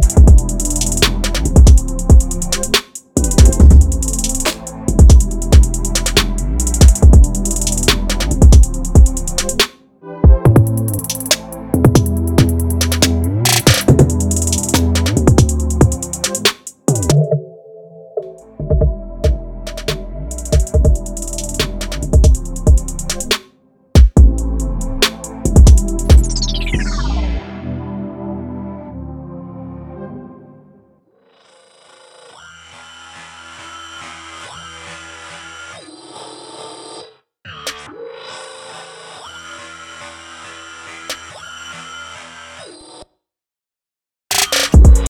you